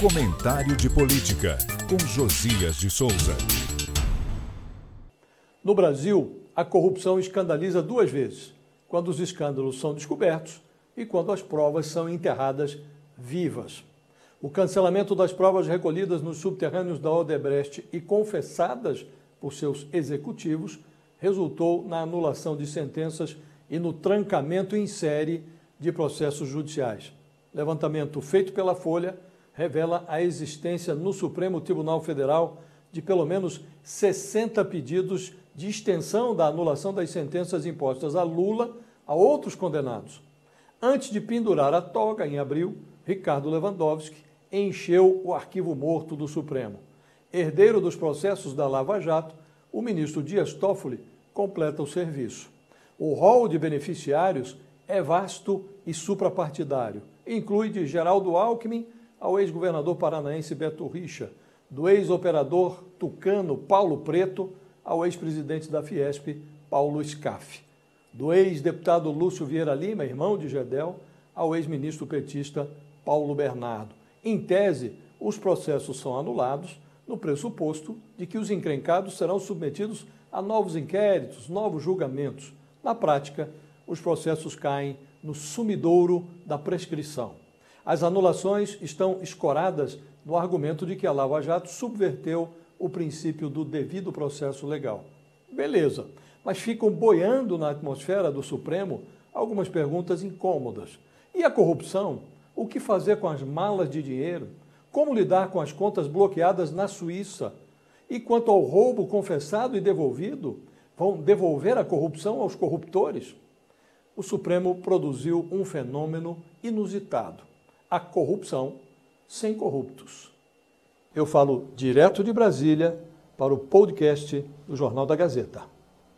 Comentário de Política, com Josias de Souza. No Brasil, a corrupção escandaliza duas vezes: quando os escândalos são descobertos e quando as provas são enterradas vivas. O cancelamento das provas recolhidas nos subterrâneos da Odebrecht e confessadas por seus executivos resultou na anulação de sentenças e no trancamento em série de processos judiciais. Levantamento feito pela Folha revela a existência no Supremo Tribunal Federal de pelo menos 60 pedidos de extensão da anulação das sentenças impostas a Lula a outros condenados. Antes de pendurar a toga em abril, Ricardo Lewandowski encheu o arquivo morto do Supremo. Herdeiro dos processos da Lava Jato, o ministro Dias Toffoli completa o serviço. O rol de beneficiários é vasto e suprapartidário. Inclui de Geraldo Alckmin ao ex-governador paranaense Beto Richa, do ex-operador tucano Paulo Preto ao ex-presidente da Fiesp, Paulo Scaff, do ex-deputado Lúcio Vieira Lima, irmão de Gedel, ao ex-ministro petista Paulo Bernardo. Em tese, os processos são anulados no pressuposto de que os encrencados serão submetidos a novos inquéritos, novos julgamentos. Na prática, os processos caem no sumidouro da prescrição. As anulações estão escoradas no argumento de que a Lava Jato subverteu o princípio do devido processo legal. Beleza, mas ficam boiando na atmosfera do Supremo algumas perguntas incômodas. E a corrupção? O que fazer com as malas de dinheiro? Como lidar com as contas bloqueadas na Suíça? E quanto ao roubo confessado e devolvido, vão devolver a corrupção aos corruptores? O Supremo produziu um fenômeno inusitado: a corrupção sem corruptos. Eu falo direto de Brasília para o podcast do Jornal da Gazeta.